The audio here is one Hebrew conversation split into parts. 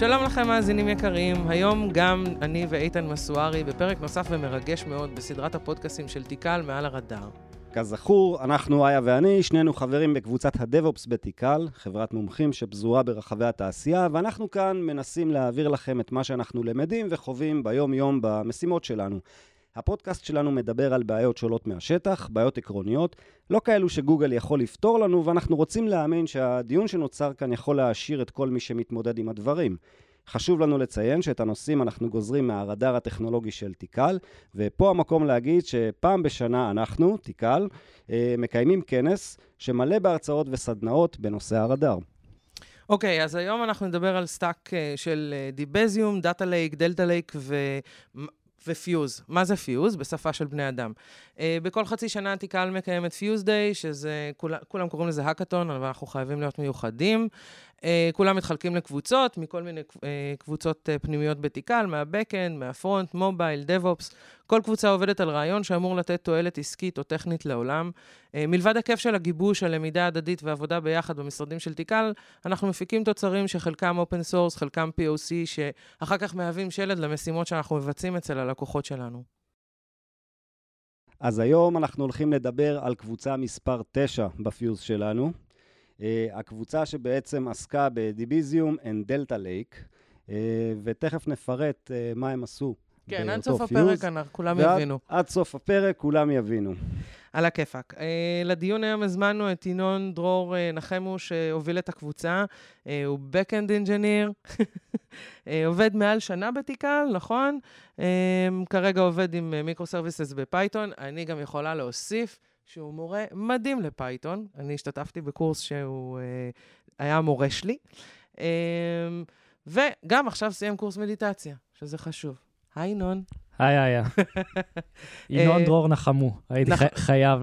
שלום לכם, מאזינים יקרים. היום גם אני ואיתן מסוארי בפרק נוסף ומרגש מאוד בסדרת הפודקאסים של תיקל מעל הרדאר. כזכור, אנחנו, איה ואני, שנינו חברים בקבוצת הדב-אופס בתיקל, חברת מומחים שפזורה ברחבי התעשייה, ואנחנו כאן מנסים להעביר לכם את מה שאנחנו למדים וחווים ביום-יום במשימות שלנו. הפודקאסט שלנו מדבר על בעיות שעולות מהשטח, בעיות עקרוניות, לא כאלו שגוגל יכול לפתור לנו, ואנחנו רוצים להאמין שהדיון שנוצר כאן יכול להעשיר את כל מי שמתמודד עם הדברים. חשוב לנו לציין שאת הנושאים אנחנו גוזרים מהרדאר הטכנולוגי של תיקל, ופה המקום להגיד שפעם בשנה אנחנו, תיקל, אה, מקיימים כנס שמלא בהרצאות וסדנאות בנושא הרדאר. אוקיי, okay, אז היום אנחנו נדבר על stack אה, של Debezium, data lake, Delta Lake ו Fuse. מה זה Fuse? בשפה של בני אדם. אה, בכל חצי שנה תיקל מקיימת Fuse Day, שזה, כול, כולם קוראים לזה האקתון, אבל אנחנו חייבים להיות מיוחדים. אה, כולם מתחלקים לקבוצות, מכל מיני אה, קבוצות אה, פנימיות בתיקל, מה backend, מה front, mobile, DevOps. כל קבוצה עובדת על רעיון שאמור לתת תועלת עסקית או טכנית לעולם. אה, מלבד הכיף של הגיבוש, הלמידה ההדדית ועבודה ביחד במשרדים של תיקל, אנחנו מפיקים תוצרים שחלקם open source, חלקם POC, שאחר כך מהווים שלד למשימות שאנחנו מבצעים אצל הלקוחות שלנו. אז היום אנחנו הולכים לדבר על קבוצה מספר 9 ב Fuse שלנו. אה, הקבוצה שבעצם עסקה ב Debezium and Delta Lake, אה, ותכף נפרט אה, מה הם עשו. כן, עד סוף הפרק אנחנו כולם ועד, יבינו. עד סוף הפרק כולם יבינו. על הכיפאק. אה, לדיון היום הזמנו את ינון דרור אה, נחמו, שהוביל את הקבוצה. אה, הוא Backend Engineer, אה, עובד מעל שנה בתיקל, נכון? אה, כרגע עובד עם microservices ב Python. אני גם יכולה להוסיף שהוא מורה מדהים לפייתון. אני השתתפתי בקורס שהוא uh, היה המורה שלי. Uh, וגם עכשיו סיים קורס מדיטציה, שזה חשוב. היי, ינון. היי, איה. ינון דרור נחמו, הייתי חייב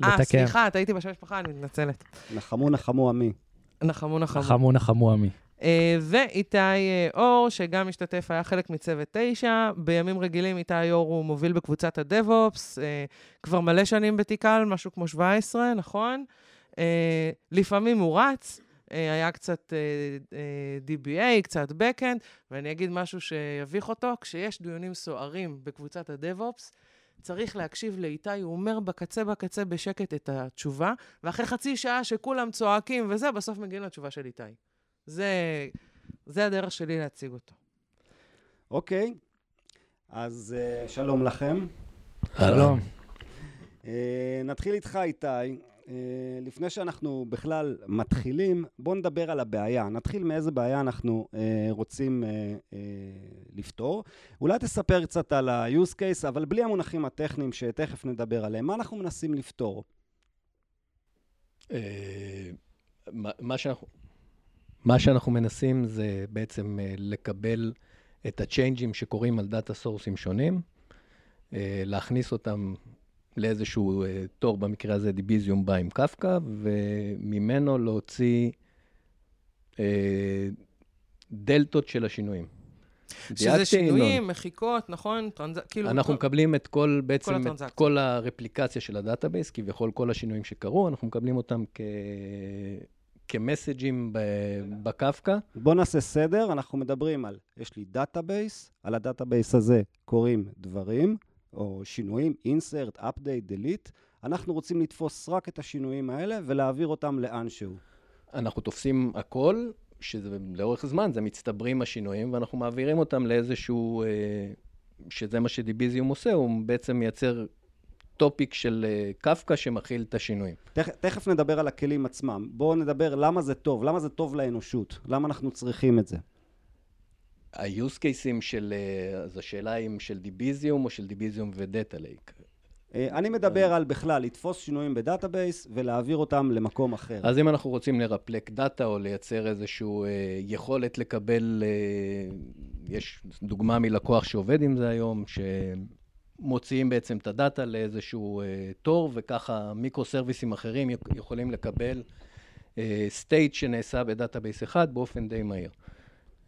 לתקן. אה, סליחה, הייתי בשם משפחה, אני מתנצלת. נחמו נחמו עמי. נחמו נחמו. נחמו נחמו עמי. ואיתי אה, אור, שגם משתתף, היה חלק מצוות 9. בימים רגילים איתי אור הוא מוביל בקבוצת הדב-אופס, אה, כבר מלא שנים בתיקל, משהו כמו 17, נכון? לפעמים הוא רץ. אה, היה קצת DBA, קצת Backend, ואני אגיד משהו שיביך אותו, כשיש דיונים סוערים בקבוצת ה-DevOps, צריך להקשיב לאיתי, הוא אומר בקצה בקצה בשקט את התשובה, ואחרי חצי שעה שכולם צועקים וזה, בסוף מגיעים לתשובה של איתי. זה, זה הדרך שלי להציג אותו. אוקיי, אז uh, שלום לכם. שלום. Uh, נתחיל איתך, איתי. אה, לפני שאנחנו בכלל מתחילים, בואו נדבר על הבעיה. נתחיל מאיזה בעיה אנחנו אה, רוצים אה, אה, לפתור. אולי תספר קצת על ה-use case, אבל בלי המונחים הטכניים שתכף נדבר עליהם. מה אנחנו מנסים לפתור? אה, מה שאנחנו, מה שאנחנו מנסים זה בעצם אה, לקבל את ה change ים שקורים על data source ים שונים, אה, להכניס אותם לאיזשהו אה, תור, במקרה הזה Debezium בא עם קפקא, וממנו להוציא דלתות של השינויים. שזה שינויים, מחיקות, נכון? טרנז... כאילו... אנחנו כל... מקבלים את כל, בעצם, כל את כל הרפליקציה של ה database, כביכול כל השינויים שקרו, אנחנו מקבלים אותם כ... כ message ים ב Kafka. בואו נעשה סדר, אנחנו מדברים על, יש לי database, על ה database הזה קורים דברים, או שינויים, insert, update, delete, אנחנו רוצים לתפוס רק את השינויים האלה ולהעביר אותם לאנשהו. אנחנו תופסים הכל, שזה לאורך זמן, זה מצטברים השינויים, ואנחנו מעבירים אותם לאיזשהו, אה, שזה מה ש Debezium עושה, הוא בעצם מייצר topic של אה, קפקא שמכיל את השינויים. תכ, תכף נדבר על הכלים עצמם. בואו נדבר למה זה טוב, למה זה טוב לאנושות, למה אנחנו צריכים את זה. ה-use cases של, אה, אז השאלה אם של Debezium או של Debezium ו data lake. אה, אני מדבר על בכלל לתפוס שינויים ב database ולהעביר אותם למקום אחר. אז אם אנחנו רוצים לרפלק data או לייצר איזושהי אה, יכולת לקבל, אה, יש דוגמה מלקוח שעובד עם זה היום, שמוציאים בעצם את ה data לאיזשהו אה, תור, וככה microservice ים אחרים יכולים לקבל state שנעשה ב database אחד באופן די מהיר.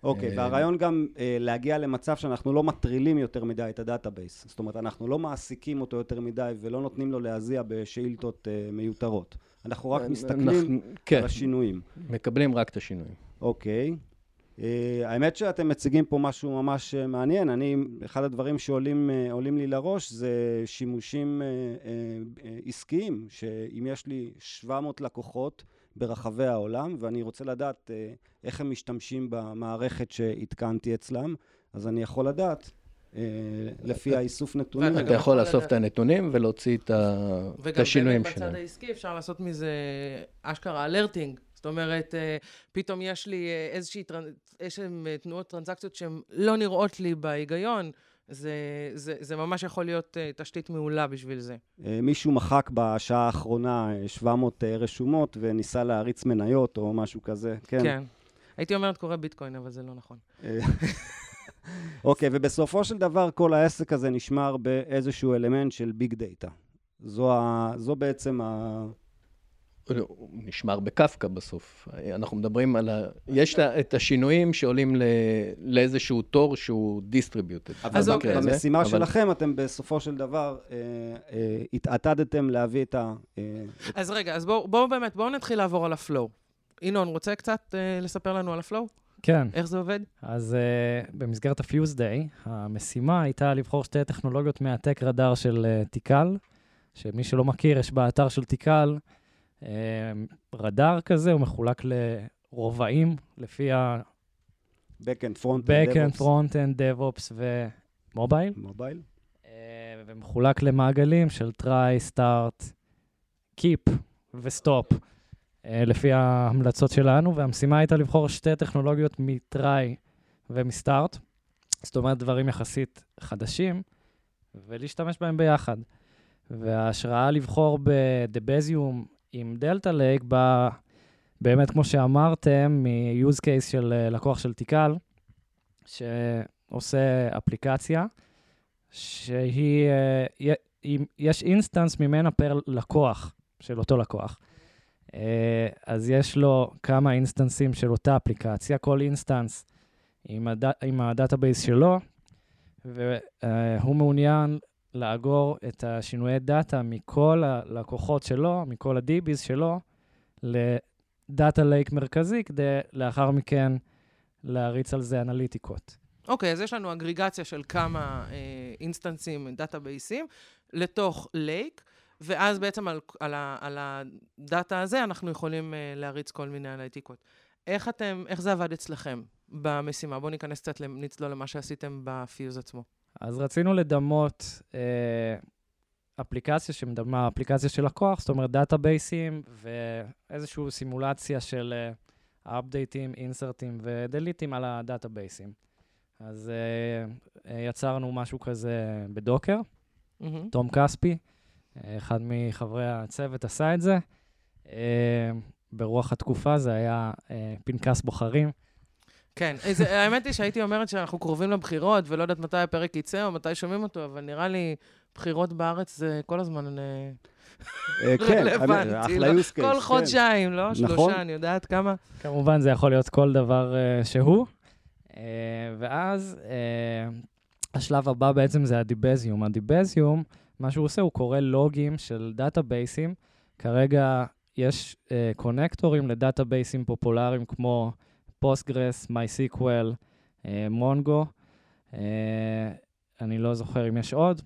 אוקיי, okay, והרעיון גם אה, להגיע למצב שאנחנו לא מטרידים יותר מדי את ה database. זאת אומרת, אנחנו לא מעסיקים אותו יותר מדי ולא נותנים לו להזיע בשאילתות אה, מיותרות. אנחנו רק מסתכלים אנחנו, כן, על השינויים. מקבלים רק את השינויים. אוקיי. Okay. אה, האמת שאתם מציגים פה משהו ממש uh, מעניין. אני, אחד הדברים שעולים uh, לי לראש זה שימושים עסקיים, שאם יש לי 700 לקוחות, ברחבי העולם, ואני רוצה לדעת אה, איך הם משתמשים במערכת שהתקנתי אצלם, אז אני יכול לדעת. אה, לפי האיסוף נתונים. אתה יכול לאסוף את הנתונים ולהוציא את השינויים שלהם. וגם בצד העסקי אפשר לעשות מזה אשכרה alerting. זאת אומרת, אה, פתאום יש לי איזושהי, תנועות טרנזקציות שהן לא נראות לי בהיגיון. זה, זה, זה ממש יכול להיות תשתית מעולה בשביל זה. מישהו מחק בשעה האחרונה 700 אה, אה, רשומות וניסה להריץ מניות או משהו כזה, כן? כן. הייתי אומרת כורה ביטקוין, אבל זה לא נכון. אוקיי, okay, ובסופו של דבר כל העסק הזה נשמר באיזשהו אלמנט של big data. זו, ה, זו בעצם ה... הוא נשמר בקפקא בסוף. אנחנו מדברים על ה... יש את השינויים שעולים לאיזשהו תור שהוא distributed. אז אוקיי. במשימה אבל... שלכם אתם בסופו של דבר אה, אה, התעתדתם להביא את ה... אה, אז רגע, אז בואו בוא באמת, בואו נתחיל לעבור על ה flow. ינון, רוצה קצת אה, לספר לנו על ה flow? כן. איך זה עובד? אז אה, במסגרת ה-Fuse Day, המשימה הייתה לבחור שתי טכנולוגיות מה tech radar של אה, תיקל, שמי שלא מכיר, יש באתר של תיקל רדאר כזה, הוא מחולק לרובעים לפי ה... Backend, Frontend, Backend, Frontend, DevOps ומובייל. מובייל. אמ, ומחולק למעגלים של try, start, keep ו-stop, אה, לפי ההמלצות שלנו, והמשימה הייתה לבחור שתי טכנולוגיות מ-try ומ-start, זאת אומרת דברים יחסית חדשים, ולהשתמש בהם ביחד. וההשראה לבחור ב-Debezium עם Delta Lake בא, באמת, כמו שאמרתם, מ-use case של אה, לקוח של Tikal, שעושה אפליקציה, שהיא, אה, יש instance ממנה פר לקוח, של אותו לקוח. אה, אז יש לו כמה instanceים של אותה אפליקציה, כל instance עם, הד... עם ה database שלו, והוא מעוניין לאגור את השינויי data מכל הלקוחות שלו, מכל ה-DBs שלו, ל data lake מרכזי, כדי לאחר מכן להריץ על זה אנליטיקות. אוקיי, okay, אז יש לנו אגריגציה של כמה אה, instanceים, databaseים, לתוך lake, ואז בעצם על, על, על ה data הזה אנחנו יכולים אה, להריץ כל מיני אנליטיקות. איך אתם, איך זה עבד אצלכם במשימה? בואו ניכנס קצת, נצלול למה שעשיתם ב fuse עצמו. אז רצינו לדמות אה, אפליקציה שמדמה אפליקציה של לקוח, זאת אומרת databaseים ואיזושהי סימולציה של updateים, insertים ו deleteים על ה databaseים. אז אה, אה, יצרנו משהו כזה ב Docker. Mm-hmm. תום כספי, אה, אחד מחברי הצוות, עשה את זה. אה, ברוח התקופה זה היה אה, פנקס בוחרים. כן, זה, האמת היא שהייתי אומרת שאנחנו קרובים לבחירות, ולא יודעת מתי הפרק יצא או מתי שומעים אותו, אבל נראה לי בחירות בארץ זה כל הזמן אה, אה, כן, יוס קייס. כל חודשיים, לא? נכון. שלושה, אני יודעת כמה. כמובן, זה יכול להיות כל דבר אה, שהוא. ואז השלב הבא בעצם זה הדיבזיום. הדיבזיום, מה שהוא עושה, הוא קורא logים של databaseים. כרגע יש connectorים ל databaseים פופולריים כמו... Postgres, MySQL, Mongo. אה, אה, אני לא זוכר אם יש עוד.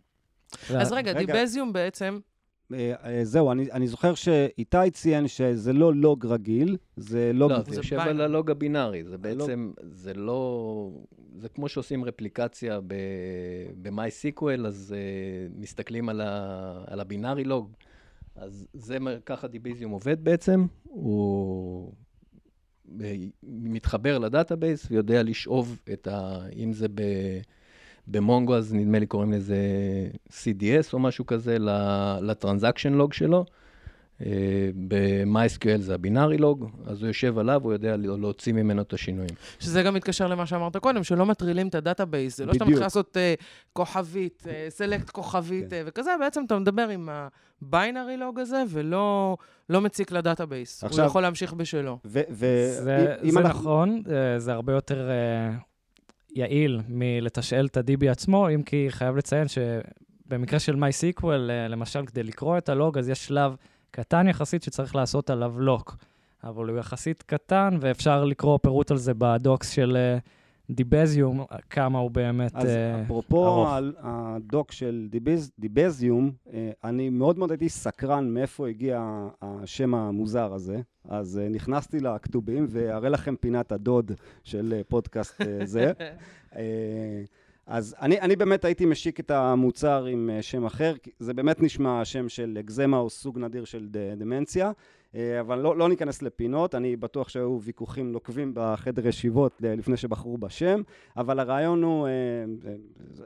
אז רגע, Debezium בעצם... אה, זהו, אני, אני זוכר שאיתי ציין שזה לא log רגיל, זה log... לא, זה יושב על ה log הבינארי, זה בעצם, זה לא... זה כמו שעושים רפליקציה ב-MySQL, אז uh, מסתכלים על, ה, על ה binary log. אז זה, ככה Debezium עובד בעצם, הוא מתחבר ל database ויודע לשאוב את ה... אם זה ב... ב Mongo, אז נדמה לי קוראים לזה CDS או משהו כזה, ל transaction log שלו, ב-MySQL זה ה binary log, אז הוא יושב עליו, הוא יודע להוציא ממנו את השינויים. שזה גם מתקשר למה שאמרת קודם, שלא מטרידים את ה database. זה לא שאתה. מתחיל לעשות uh, כוכבית, select כוכבית כן. uh, וכזה, בעצם אתה מדבר עם ה binary log הזה, ולא לא מציק ל database. עכשיו- הוא יכול להמשיך בשלו. ו- זה, ואם זה אנחנו- נכון, אה, זה הרבה יותר אה, יעיל מלתשאל את ה-DB עצמו, אם כי חייב לציין שבמקרה של MySQL, אה, למשל, כדי לקרוא את ה log, אז יש שלב קטן יחסית שצריך לעשות עליו lock. אבל הוא יחסית קטן, ואפשר לקרוא פירוט על זה בדוקס של אה, דיבזיום, כמה הוא באמת אז אה, אפרופו ארוך. על הדוק של דיבז, דיבזיום, אה, אני מאוד מאוד הייתי סקרן מאיפה הגיע השם המוזר הזה. אז אה, נכנסתי לכתובים ואראה לכם פינת הדוד של אה, פודקאסט אה, זה. אז אני, אני באמת הייתי משיק את המוצר עם אה, שם אחר, זה באמת נשמע שם של אקזמה או סוג נדיר של ד- דמנציה, אבל לא, לא ניכנס לפינות, אני בטוח שהיו ויכוחים נוקבים בחדר ישיבות אה, לפני שבחרו בשם, אבל הרעיון הוא, אה, אה,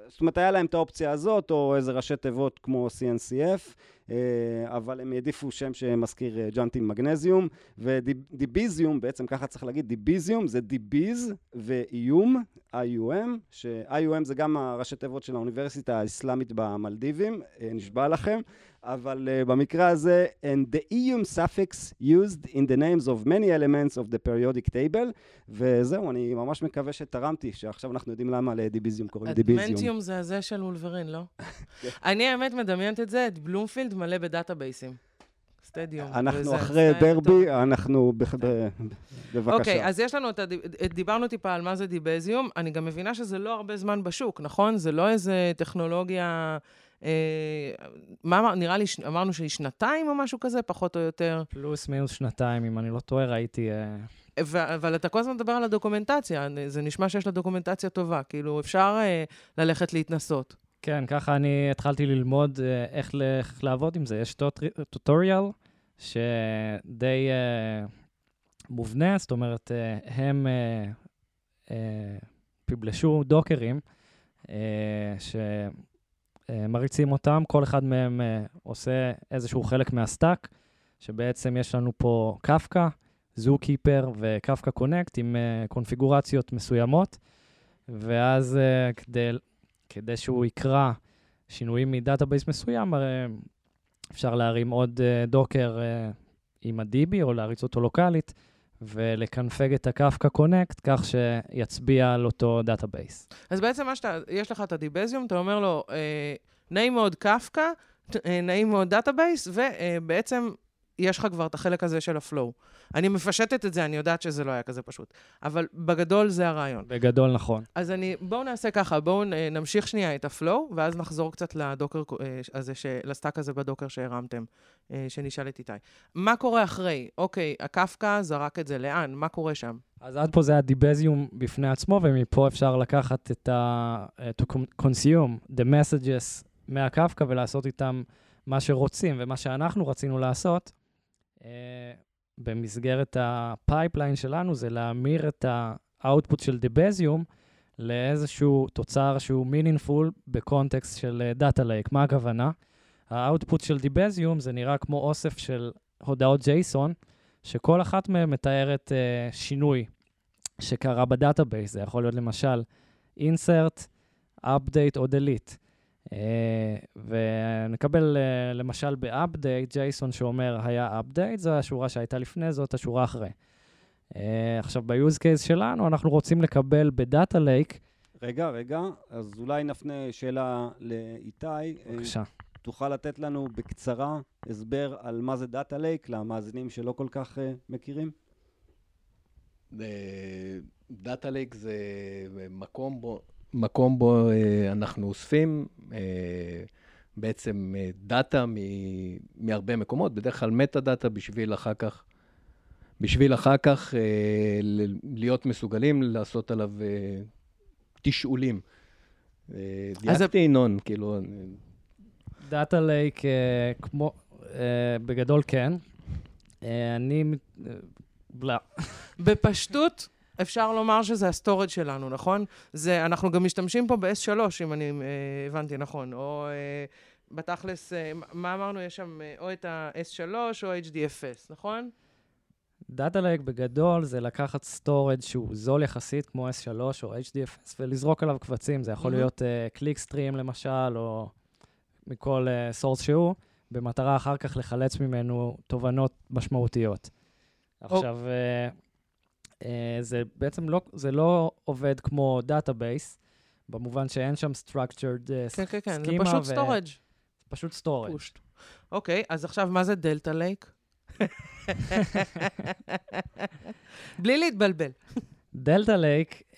זאת אומרת, היה להם את האופציה הזאת, או איזה ראשי תיבות כמו CNCF, אה, אבל הם העדיפו שם שמזכיר אה, ג'אנטים מגנזיום, ודיביזיום, בעצם ככה צריך להגיד, דיביזיום זה דיביז ואיום, IUM, ש-IUM זה גם הראשי תיבות של האוניברסיטה האסלאמית במלדיבים, אה, נשבע לכם, אבל uh, במקרה הזה, and the ium suffix used in the names of many elements of the periodic table, וזהו, אני ממש מקווה שתרמתי, שעכשיו אנחנו יודעים למה לדיביזיום קוראים דיביזיום. אדמנטיום זה הזה של וולברין, לא? אני האמת מדמיינת את זה, את בלומפילד מלא בדאטאבייסים. סטדיום. אנחנו אחרי. דרבי, אנחנו בבקשה. אוקיי, אז יש לנו את הד... דיברנו טיפה על מה זה דיבזיום. אני גם מבינה שזה לא הרבה זמן בשוק, נכון? זה לא איזה טכנולוגיה... אה, מה נראה לי, אמרנו שהיא שנתיים או משהו כזה, פחות או יותר. פלוס מינוס שנתיים, אם אני לא טועה, ראיתי... אה, ו- אבל אתה כל הזמן מדבר על הדוקומנטציה, זה נשמע שיש לה דוקומנטציה טובה. כאילו, אפשר אה, ללכת להתנסות. כן, ככה אני התחלתי ללמוד אה, איך, ל- איך לעבוד עם זה. יש טוטוריאל שדי אה, מובנה, זאת אומרת, אה, הם אה, אה, פיבלשו Dockerים אה, שמריצים אותם, כל אחד מהם אה, עושה איזשהו חלק מה stack, שבעצם יש לנו פה Kafka, ZooKeeper ו Kafka Connect עם אה, קונפיגורציות מסוימות, ואז אה, כדי כדי שהוא יקרא שינויים מ database מסוים, הרי אפשר להרים עוד אה, Docker אה, עם ה-DB או להריץ אותו לוקאלית, ולקנפג את ה-Kafka Connect כך שיצביע על אותו database. אז בעצם מה שאתה, יש לך את ה Debezium, אתה אומר לו, אה, נעים מאוד קפקא, אה, נעים מאוד database, ובעצם יש לך כבר את החלק הזה של ה flow. אני מפשטת את זה, אני יודעת שזה לא היה כזה פשוט. אבל בגדול זה הרעיון. בגדול נכון. אז אני, בואו נעשה ככה, בואו נמשיך שנייה את ה flow, ואז נחזור קצת ל Docker אה, הזה, ש, ל stack הזה ב Docker שהרמתם, אה, שנשאל את איתי. מה קורה אחרי? אוקיי, הקפקא זרק את זה, לאן? מה קורה שם? אז עד פה זה ה Debezium בפני עצמו, ומפה אפשר לקחת את ה... to consume the messages מהקפקא ולעשות איתם מה שרוצים, ומה שאנחנו רצינו לעשות, אה, במסגרת ה pipeline שלנו, זה להמיר את ה output של Debezium לאיזשהו תוצר שהוא meaningful ב context של data lake. מה הכוונה? ה output של Debezium זה נראה כמו אוסף של הודעות JSON, שכל אחת מהן מתארת uh, שינוי שקרה ב database. זה יכול להיות למשל insert, update או delete. Uh, ונקבל uh, למשל ב-update JSON שאומר היה update, זו השורה שהייתה לפני, זאת השורה אחרי. Uh, עכשיו, ב-use case שלנו, אנחנו רוצים לקבל ב data lake, רגע, רגע, אז אולי נפנה שאלה לאיתי. אה, בבקשה. תוכל לתת לנו בקצרה הסבר על מה זה data lake למאזינים שלא כל כך uh, מכירים? data lake זה מקום בו, מקום בו אה, אנחנו אוספים אה, בעצם אה, data מ- מהרבה מקומות, בדרך כלל metadata בשביל אחר כך, בשביל אחר כך להיות מסוגלים לעשות עליו תשאולים. דייקתי ינון, כאילו, data lake, כמו, בגדול כן. אני, לא. בפשטות, אפשר לומר שזה ה storage שלנו, נכון? זה, אנחנו גם משתמשים פה ב-S3, אם אני אה, הבנתי נכון, או... אה, בתכלס, אה, מה אמרנו? יש שם אה, או את ה-S3 או HDFS, נכון? data lake בגדול זה לקחת storage שהוא זול יחסית, כמו S3 או HDFS, ולזרוק עליו קבצים. זה יכול מהמם. להיות click uh, stream למשל, או מכל source uh, שהוא, במטרה אחר כך לחלץ ממנו תובנות משמעותיות. עכשיו, uh, uh, זה בעצם לא, זה לא עובד כמו database, במובן שאין שם structured uh, כן, כן, כן, זה פשוט ו- storage. פשוט storage. אוקיי, אז עכשיו מה זה Delta Lake? בלי להתבלבל. Delta Lake, uh,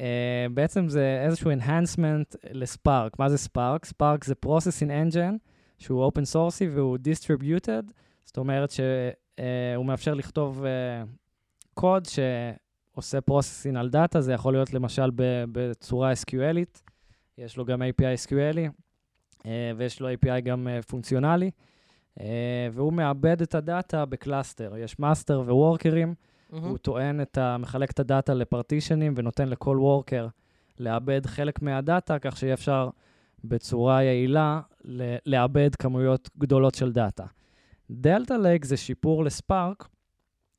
בעצם זה איזשהו enhancement ל Spark. מה זה Spark? Spark זה processing engine, שהוא open source והוא distributed, זאת אומרת שהוא מאפשר לכתוב uh, קוד שעושה processing על data, זה יכול להיות למשל בצורה SQLית, יש לו גם API SQL י, uh, ויש לו API גם uh, פונקציונלי, uh, והוא מעבד את ה data ב cluster. יש master וורקרים, הוא טוען את ה... מחלק את ה data לפרטישנים ונותן לכל וורקר לעבד חלק מה data, כך שיהיה אפשר בצורה יעילה ל- לעבד כמויות גדולות של data. Delta Lake זה שיפור ל Spark,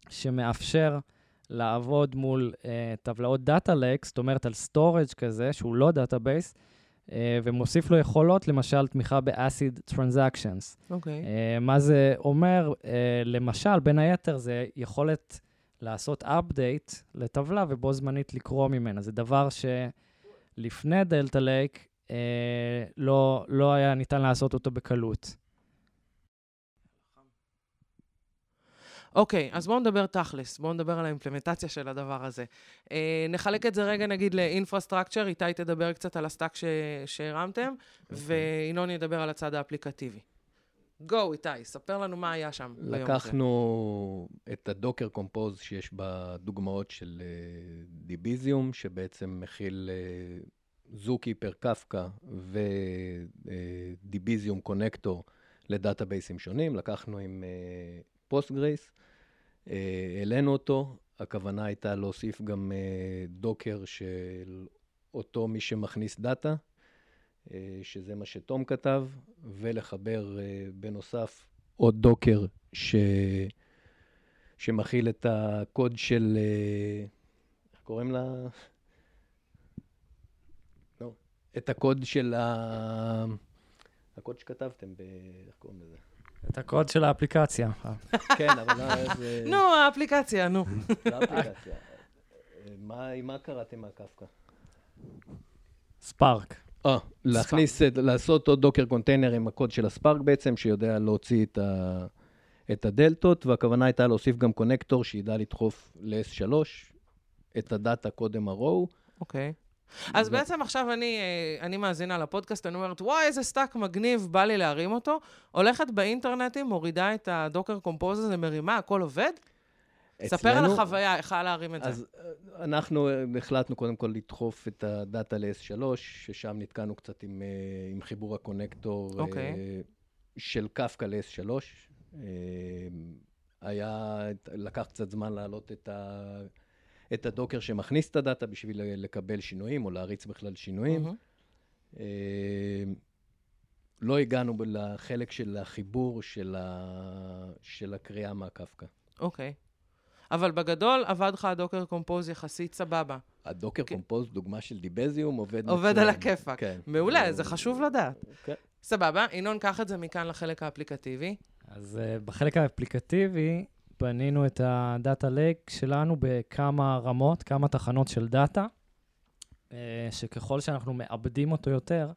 שמאפשר לעבוד מול uh, טבלאות data lake, זאת אומרת על storage כזה, שהוא לא database, uh, ומוסיף לו יכולות, למשל תמיכה ב-acid transactions. אוקיי. Uh, מה זה אומר? Uh, למשל, בין היתר, זה יכולת לעשות update לטבלה ובו זמנית לקרוא ממנה. זה דבר שלפני Delta Lake uh, לא, לא היה ניתן לעשות אותו בקלות. אוקיי, אז בואו נדבר תכלס, בואו נדבר על האימפלמנטציה של הדבר הזה. אה, נחלק את זה רגע, נגיד, ל infrastructure, איתי תדבר קצת על ה stack ש... שהרמתם, וינון ידבר על הצד האפליקטיבי. Go, איתי, ספר לנו מה היה שם ביום הזה. לקחנו את ה Docker Compose שיש בדוגמאות של אה, Debezium, שבעצם מכיל אה, ZooKeeper Kafka ו Debezium connector לדאטאבייסים שונים. לקחנו עם Postgres, העלינו אותו. הכוונה הייתה להוסיף גם אה, Docker של אותו מי שמכניס data. אה, שזה מה שתום כתב, ולחבר אה, בנוסף עוד Docker ש... שמכיל את הקוד של, אה, איך קוראים לה? לא, את הקוד של ה... הקוד שכתבתם, ב... איך קוראים לזה? את הקוד של האפליקציה. כן, אבל לא, זה... נו, האפליקציה, נו. לא אפליקציה. מה, קראתם מהקפקא? ספארק. אה, להכניס, את- לעשות עוד דוקר קונטיינר עם הקוד של הספארק בעצם, שיודע להוציא את, ה, את הדלתות, והכוונה הייתה להוסיף גם קונקטור שידע לדחוף ל-S3 את ה data קודם ה-raw. אוקיי. אז ו- בעצם עכשיו אני, אה, אני מאזינה לפודקאסט, אני אומרת, וואי, איזה stack מגניב, בא לי להרים אותו. הולכת באינטרנטים, מורידה את ה Docker Compose הזה, מרימה, הכל עובד? ספר על החוויה, איך היה להרים את זה. אז אה, אנחנו אה, החלטנו קודם כל לדחוף את ה data ל-S3, ששם נתקענו קצת עם, עם חיבור ה connector אה, אוקיי. של קפקא ל-S3. אה, היה, לקח קצת זמן להעלות את, ה, את הדוקר שמכניס את הדאטה בשביל לקבל שינויים, או להריץ בכלל שינויים. אה, לא הגענו לחלק של החיבור של, ה, של הקריאה מהקפקא. אוקיי. אבל בגדול, עבד לך הדוקר קומפוז יחסית סבבה. הדוקר כן. קומפוז, דוגמה של דיבזיום, עובד עובד על הכיפאק. כן. מעולה, זה חשוב לדעת. כן. סבבה, ינון, קח את זה מכאן לחלק האפליקטיבי. אז uh, בחלק האפליקטיבי בנינו את ה data lake שלנו בכמה רמות, כמה תחנות של data, שככל שאנחנו מעבדים אותו יותר,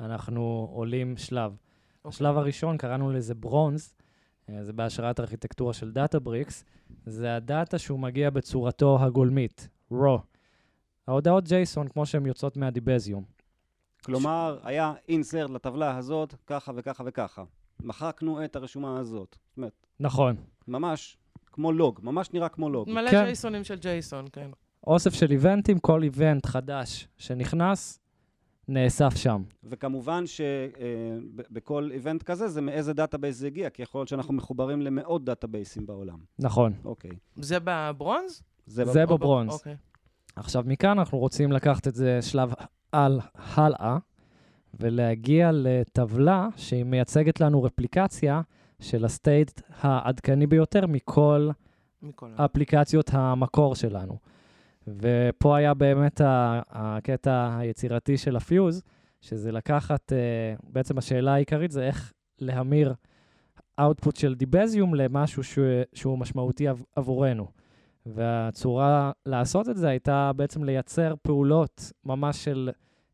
אנחנו עולים שלב. אוקיי. השלב הראשון, קראנו לזה bronze, אה, זה בהשראת ארכיטקטורה של Databricks, זה ה data שהוא מגיע בצורתו הגולמית, raw. ההודעות JSON, כמו שהן יוצאות מה Debezium. כלומר, היה insert לטבלה הזאת, ככה וככה וככה. מחקנו את הרשומה הזאת. זאת אומרת, נכון. ממש כמו לוג, ממש נראה כמו לוג. מלא כן. ג'ייסונים של JSON, כן. אוסף של איבנטים, כל event חדש שנכנס, נאסף שם. וכמובן שבכל event כזה זה מאיזה database זה הגיע, כי יכול להיות שאנחנו מחוברים למאות דאטאבייסים בעולם. נכון. אוקיי. זה ב bronze? זה, זה ב bronze. אוקיי. עכשיו, מכאן אנחנו רוצים לקחת את זה שלב על הלאה, ולהגיע לטבלה שהיא מייצגת לנו רפליקציה של הסטייט העדכני ביותר מכל מכל. אפליקציות המקור שלנו. ופה היה באמת הקטע היצירתי של הפיוז, שזה לקחת, אה, בעצם השאלה העיקרית זה איך להמיר output של דיבזיום למשהו שהוא, שהוא משמעותי עב, עבורנו. והצורה לעשות את זה הייתה בעצם לייצר פעולות ממש של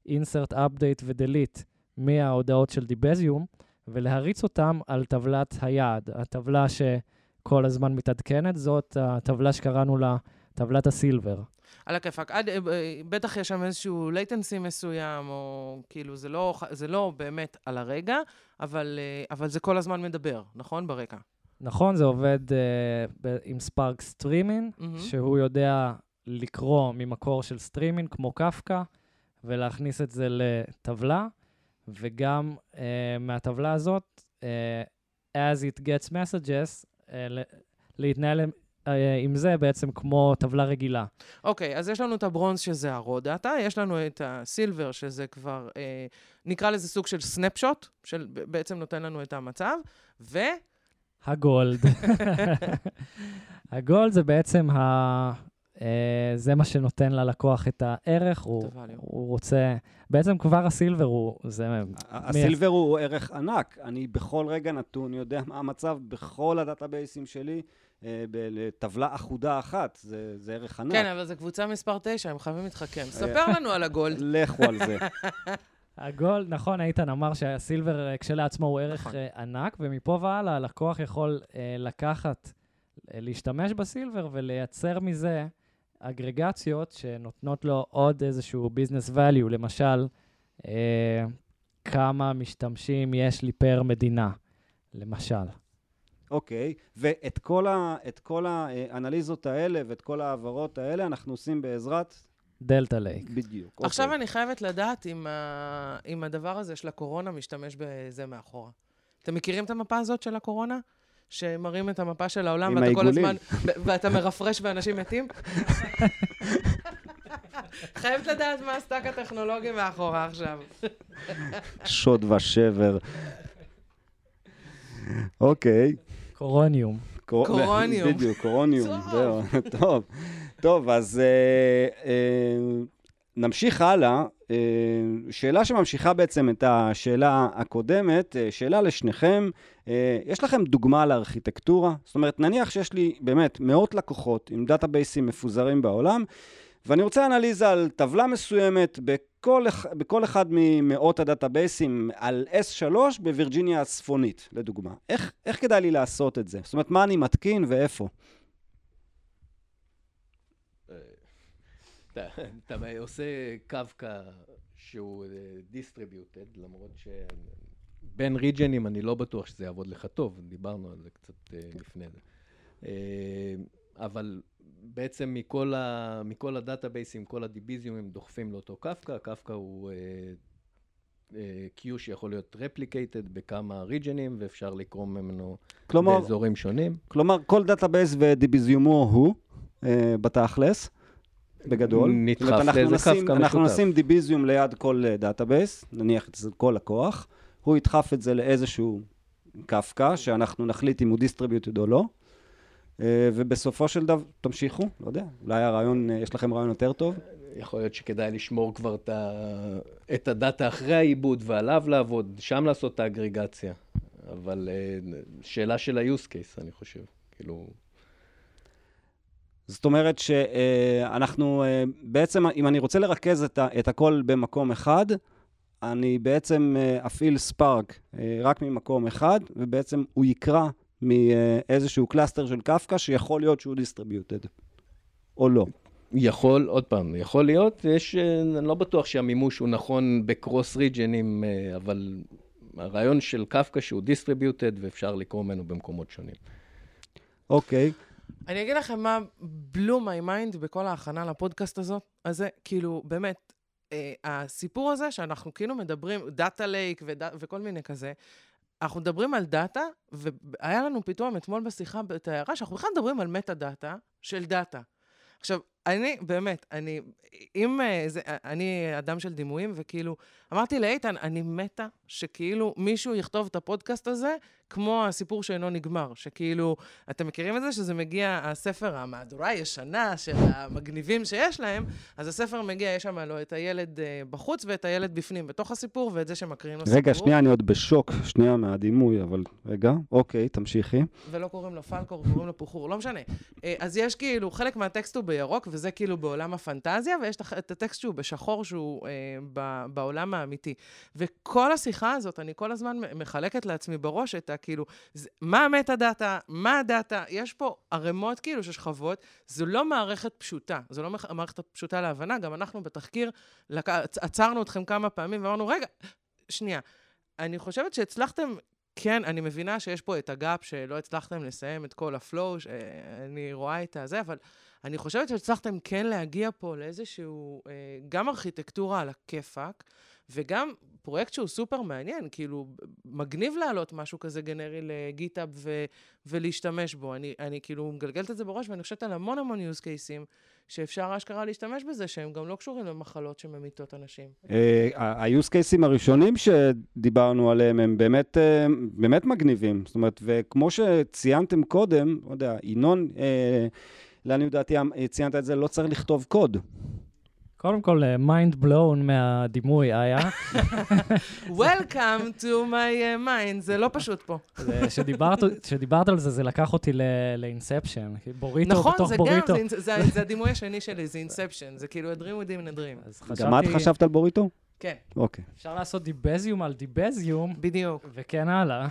insert, update ו-delete מההודעות של דיבזיום, ולהריץ אותם על טבלת היעד, הטבלה שכל הזמן מתעדכנת, זאת הטבלה שקראנו לה טבלת הסילבר. על הכיפאק. אה, אה, בטח יש שם איזשהו latency מסוים, או כאילו, זה לא, זה לא באמת על הרגע, אבל, אה, אבל זה כל הזמן מדבר, נכון? ברקע. נכון, זה עובד uh, עם Spark Streaming, מהמם. שהוא יודע לקרוא ממקור של סטרימין, כמו קפקא, ולהכניס את זה לטבלה, וגם uh, מהטבלה הזאת, uh, as it gets messages, uh, להתנהל עם- uh, עם זה בעצם כמו טבלה רגילה. אוקיי, אז יש לנו את ה bronze שזה data, יש לנו את ה silver שזה כבר, אה, נקרא לזה סוג של סנפשוט, של בעצם נותן לנו את המצב, ו... הגולד. הגולד זה בעצם ה... אה, זה מה שנותן ללקוח את הערך, הוא. הוא רוצה... בעצם כבר הסילבר הוא... זה... הסילבר הוא ערך ענק. אני בכל רגע נתון יודע מה המצב בכל הדאטאבייסים שלי, אה, ב- לטבלה אחודה אחת. זה זה ערך ענק. כן, אבל זו קבוצה מספר 9, הם חייבים להתחכם. ספר לנו על הגולד. לכו על זה. הגולד, נכון, איתן אמר שהסילבר אה, כשלעצמו הוא ערך נכון. אה, ענק, ומפה והלאה הלקוח יכול אה, לקחת, אה, להשתמש בסילבר ולייצר מזה אגרגציות שנותנות לו עוד איזשהו ביזנס value, למשל, אה, כמה משתמשים יש לי פר מדינה, למשל. אוקיי, ואת כל, ה, כל האנליזות האלה ואת כל ההעברות האלה אנחנו עושים בעזרת... Delta Lake. בדיוק. עכשיו אוקיי. אני חייבת לדעת אם, ה... אם הדבר הזה של הקורונה משתמש בזה מאחורה. אתם מכירים את המפה הזאת של הקורונה? שמראים את המפה של העולם, ואתה כל. הזמן, ואתה מרפרש ואנשים מתים? חייבת לדעת מה ה stack הטכנולוגי מאחורה עכשיו. שוד ושבר. אוקיי. קורוניום. קור- קורוניום. בדיוק, קורוניום. טוב. טוב, אז אה, אה, נמשיך הלאה. אה, שאלה שממשיכה בעצם את השאלה הקודמת, אה, שאלה לשניכם, אה, יש לכם דוגמה לארכיטקטורה? זאת אומרת, נניח שיש לי באמת מאות לקוחות עם דאטאבייסים מפוזרים בעולם, ואני רוצה אנליזה על טבלה מסוימת בכל, בכל אחד ממאות הדאטאבייסים על S3 בווירג'יניה הצפונית, לדוגמה. איך, איך כדאי לי לעשות את זה? זאת אומרת, מה אני מתקין ואיפה? אתה, עושה קווקה שהוא distributed, למרות שבין ריג'נים אני לא בטוח שזה יעבוד לך טוב, דיברנו על זה קצת אה, לפני זה. אה, אבל בעצם מכל, ה, מכל הדאטאבייסים, כל הדיבזיומים דוחפים לאותו Kafka, Kafka הוא אה, אה, Q שיכול להיות replicated בכמה ריג'נים, ואפשר לקרוא ממנו כלומר, באזורים שונים. כלומר כל database ודיבזיומו הוא, אה, בתכלס, בגדול. נדחף אנחנו לאיזה נשים- קפקא אנחנו משותף. נשים Debezium ליד כל אה, database, נניח אצל כל לקוח, הוא ידחף את זה לאיזשהו קפקא, שאנחנו נחליט אם הוא distributed או לא. אה, ובסופו של דבר, תמשיכו, לא יודע, אולי הרעיון, אה, יש לכם רעיון יותר טוב? יכול להיות שכדאי לשמור כבר את, ה... את ה data אחרי העיבוד ועליו לעבוד, שם לעשות את האגרגציה. אבל שאלה של ה-use case, אני חושב. כאילו, זאת אומרת שאנחנו, בעצם, אם אני רוצה לרכז את, ה, את הכל במקום אחד, אני בעצם אה, אפעיל Spark אה, רק ממקום אחד, ובעצם הוא יקרא מאיזשהו cluster של קפקא, שיכול להיות שהוא distributed, או לא. יכול, עוד פעם, יכול להיות, יש, אה, אני לא בטוח שהמימוש הוא נכון ב cross ריג'נים, אה, אבל הרעיון של קפקא שהוא distributed ואפשר לקרוא ממנו במקומות שונים. אוקיי, אני אגיד לכם מה blew my mind בכל ההכנה לפודקאסט הזאת, הזה, כאילו, באמת, אה, הסיפור הזה שאנחנו כאילו מדברים, data lake וכל מיני כזה, אנחנו מדברים על data, והיה לנו פתאום אתמול בשיחה את ההערה שאנחנו בכלל מדברים על metadata של data. עכשיו, אני, באמת, אני, אם אה, זה, אני אדם של דימויים, וכאילו, אמרתי לאיתן, אני מתה שכאילו מישהו יכתוב את הפודקאסט הזה כמו הסיפור שאינו נגמר. שכאילו, אתם מכירים את זה? שזה מגיע, הספר, המהדורה הישנה של המגניבים שיש להם, אז הספר מגיע, יש שם לו את הילד uh, בחוץ ואת הילד בפנים, בתוך הסיפור, ואת זה שמקריאים לו רגע, סיפור. רגע, שנייה, אני עוד בשוק, שנייה מהדימוי, אבל רגע, אוקיי, תמשיכי. ולא קוראים לו פלקור, קוראים לו פוחור, לא משנה. אה, אז יש כאילו, חלק מהטקסט הוא בירוק, וזה כאילו בעולם הפנטזיה, ויש את הטקסט שהוא בשחור, שהוא אה, בעולם האמיתי. וכל השיחה הזאת, אני כל הזמן מחלקת לעצמי בראש את ה... כאילו, זה, מה ה metadata, מה ה data, יש פה ערימות כאילו של שכבות, זו לא מערכת פשוטה, זו לא מערכת פשוטה להבנה, גם אנחנו בתחקיר לק... עצרנו אתכם כמה פעמים ואמרנו, רגע, שנייה, אני חושבת שהצלחתם כן, אני מבינה שיש פה את ה gap שלא הצלחתם לסיים את כל ה flow, שאני רואה את הזה, אבל אני חושבת שהצלחתם כן להגיע פה לאיזשהו, אה, גם ארכיטקטורה על הכיפאק, וגם פרויקט שהוא סופר מעניין, כאילו, מגניב להעלות משהו כזה גנרי לגיטאב ו- ולהשתמש בו. אני, אני כאילו מגלגלת את זה בראש, ואני חושבת על המון המון use cases שאפשר אשכרה להשתמש בזה, שהם גם לא קשורים למחלות שממיתות אנשים. אה, ה-use cases הראשונים שדיברנו עליהם הם באמת, אה, באמת מגניבים. זאת אומרת, וכמו שציינתם קודם, לא יודע, ינון, אה, לעניות דעתי, ציינת את זה, לא צריך לכתוב קוד. קודם כל, mind אה, blown מהדימוי, היה. Welcome to my, uh, mind, זה לא פשוט פה. כשדיברת על זה, זה לקח אותי ל Inception, בוריטו נכון, בתוך בוריטו. נכון, זה גם, זה הדימוי השני שלי, זה Inception, זה כאילו a dream within a dream. גם את חשבת על בוריטו? כן. אוקיי. אפשר לעשות Debezium על Debezium. בדיוק. וכן הלאה.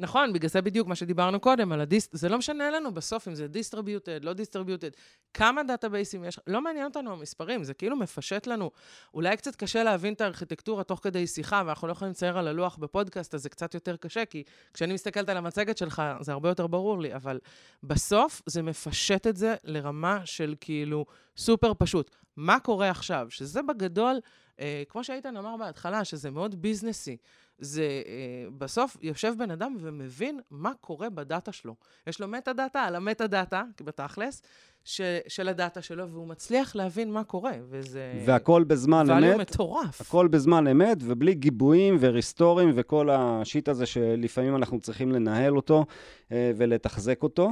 נכון, בגלל זה בדיוק מה שדיברנו קודם, על הדיסט... זה לא משנה לנו בסוף אם זה distributed, לא distributed. כמה דאטאבייסים יש, לא מעניין אותנו המספרים, זה כאילו מפשט לנו. אולי קצת קשה להבין את הארכיטקטורה תוך כדי שיחה, ואנחנו לא יכולים לצייר על הלוח בפודקאסט, אז זה קצת יותר קשה, כי כשאני מסתכלת על המצגת שלך, זה הרבה יותר ברור לי, אבל בסוף זה מפשט את זה לרמה של כאילו סופר פשוט. מה קורה עכשיו? שזה בגדול, אה, כמו שאיתן אמר בהתחלה, שזה מאוד ביזנסי. זה אה, בסוף יושב בן אדם ומבין מה קורה ב data שלו. יש לו metadata על ה metadata, בתכלס, ש, של ה data שלו, והוא מצליח להבין מה קורה, וזה... והכל בזמן אמת. ואללה מטורף. הכל בזמן אמת, ובלי גיבויים וריסטורים וכל ה shit הזה שלפעמים אנחנו צריכים לנהל אותו אה, ולתחזק אותו.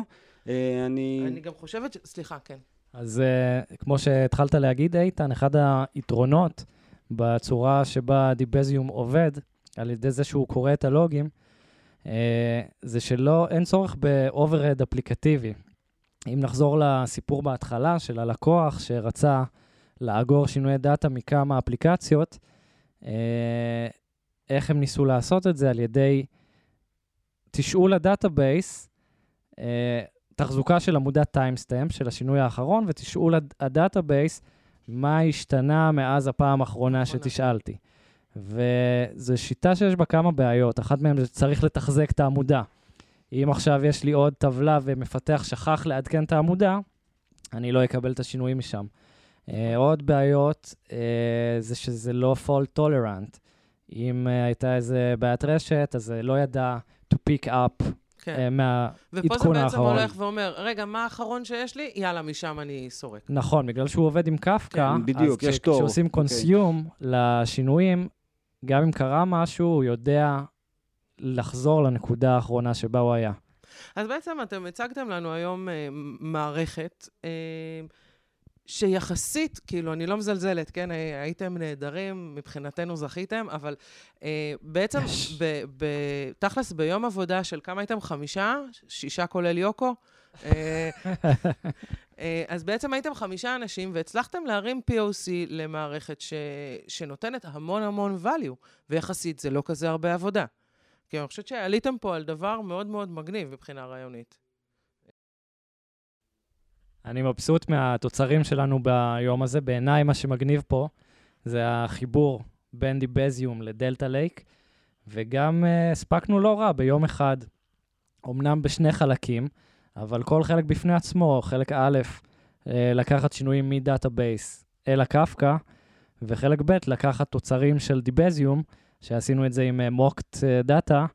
אה, אני... אני גם חושבת ש... סליחה, כן. אז אה, כמו שהתחלת להגיד, איתן, אחד היתרונות בצורה שבה Debezium עובד, על ידי זה שהוא קורא את הלוגים, אה, זה שלא, אין צורך ב-overhead אפליקטיבי. אם נחזור לסיפור בהתחלה של הלקוח שרצה לאגור שינויי data מכמה אפליקציות, אה, איך הם ניסו לעשות את זה? על ידי תשאול ה database, אה, תחזוקה של עמודת timestamp של השינוי האחרון, ותשאול ה database, מה השתנה מאז הפעם האחרונה שתשאלתי. וזו שיטה שיש בה כמה בעיות. אחת מהן זה שצריך לתחזק את העמודה. אם עכשיו יש לי עוד טבלה ומפתח שכח לעדכן את העמודה, אני לא אקבל את השינויים משם. אה, עוד בעיות אה, זה שזה לא fault tolerant. אם אה, הייתה איזה בעיית רשת, אז זה לא ידע to pick up כן. מהעדכון האחרון. ופה זה בעצם הולך ואומר, רגע, מה האחרון שיש לי? יאללה, משם אני סורק. נכון, בגלל שהוא עובד עם קפקא, כן, בדיוק, יש תור. אז כשעושים קונסיום okay. לשינויים, גם אם קרה משהו, הוא יודע לחזור לנקודה האחרונה שבה הוא היה. אז בעצם אתם הצגתם לנו היום אה, מערכת אה, שיחסית, כאילו, אני לא מזלזלת, כן? אה, הייתם נהדרים, מבחינתנו זכיתם, אבל אה, בעצם, תכלס, ביום עבודה של כמה הייתם? חמישה? שישה כולל יוקו? אה, אה, אז בעצם הייתם חמישה אנשים והצלחתם להרים POC למערכת ש... שנותנת המון המון value, ויחסית זה לא כזה הרבה עבודה. כי אני חושבת שעליתם פה על דבר מאוד מאוד מגניב מבחינה רעיונית. אני מבסוט מהתוצרים שלנו ביום הזה. בעיניי מה שמגניב פה זה החיבור בין Debezium ל Delta Lake, וגם אה, הספקנו לא רע ביום אחד, אמנם בשני חלקים, אבל כל חלק בפני עצמו, חלק א', אה, לקחת שינויים מ database אל הקפקא, וחלק ב', לקחת תוצרים של Debezium, שעשינו את זה עם mocked אה, data,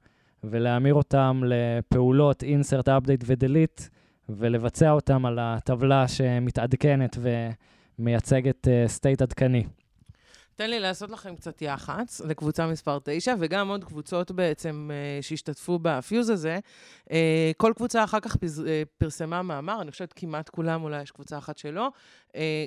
ולהמיר אותם לפעולות insert, update ו-delete, ולבצע אותם על הטבלה שמתעדכנת ומייצגת state עדכני. תן לי לעשות לכם קצת יח"צ לקבוצה מספר 9, וגם עוד קבוצות בעצם אה, שהשתתפו ב Fuse הזה. אה, כל קבוצה אחר כך אה, פרסמה מאמר, אני חושבת כמעט כולם, אולי יש קבוצה אחת שלא.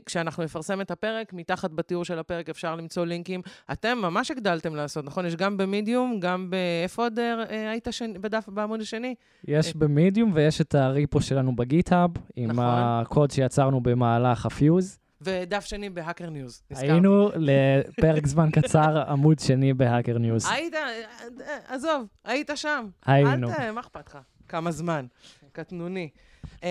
כשאנחנו נפרסם את הפרק, מתחת בתיאור של הפרק אפשר למצוא לינקים. אתם ממש הגדלתם לעשות, נכון? יש גם במדיום, גם ב... איפה עוד היית שני, בדף, בעמוד השני? יש במדיום ויש את ה repo שלנו ב GitHub, עם נכון. הקוד שיצרנו במהלך ה POCs. ודף שני ב Hacker News. היינו לפרק זמן קצר עמוד שני ב Hacker News. היית, עזוב, היית שם. היינו. מה אכפת לך? כמה זמן. קטנוני. Uh,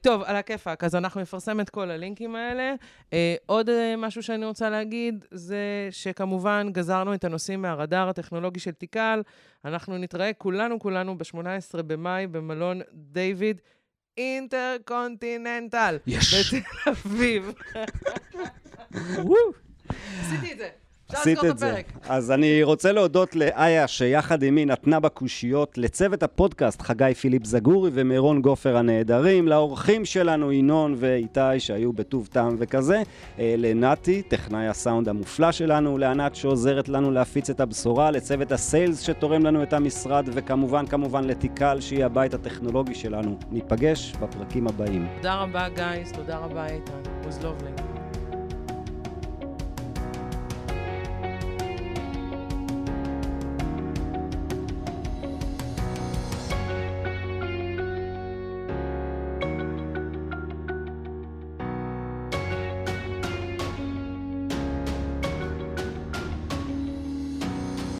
טוב, על הכיפאק, אז אנחנו נפרסם את כל הלינקים האלה. Uh, עוד uh, משהו שאני רוצה להגיד, זה שכמובן גזרנו את הנושאים מהרדאר הטכנולוגי של Tikal. אנחנו נתראה כולנו, כולנו ב-18 במאי במלון דיוויד. אינטרקונטיננטל. יש. בתל אביב. עשיתי את זה. עשית את זה. אז אני רוצה להודות לאיה, שיחד עימי נתנה בקושיות, לצוות הפודקאסט, חגי פיליפ זגורי ומירון גופר הנהדרים, לאורחים שלנו, ינון ואיתי, שהיו בטוב טעם וכזה, אה, לנתי, טכנאי הסאונד המופלא שלנו, לענת שעוזרת לנו להפיץ את הבשורה, לצוות הסיילס שתורם לנו את המשרד, וכמובן, כמובן לתיקל, שהיא הבית הטכנולוגי שלנו. ניפגש בפרקים הבאים. תודה רבה, גייס, תודה רבה, איתן. was lovely.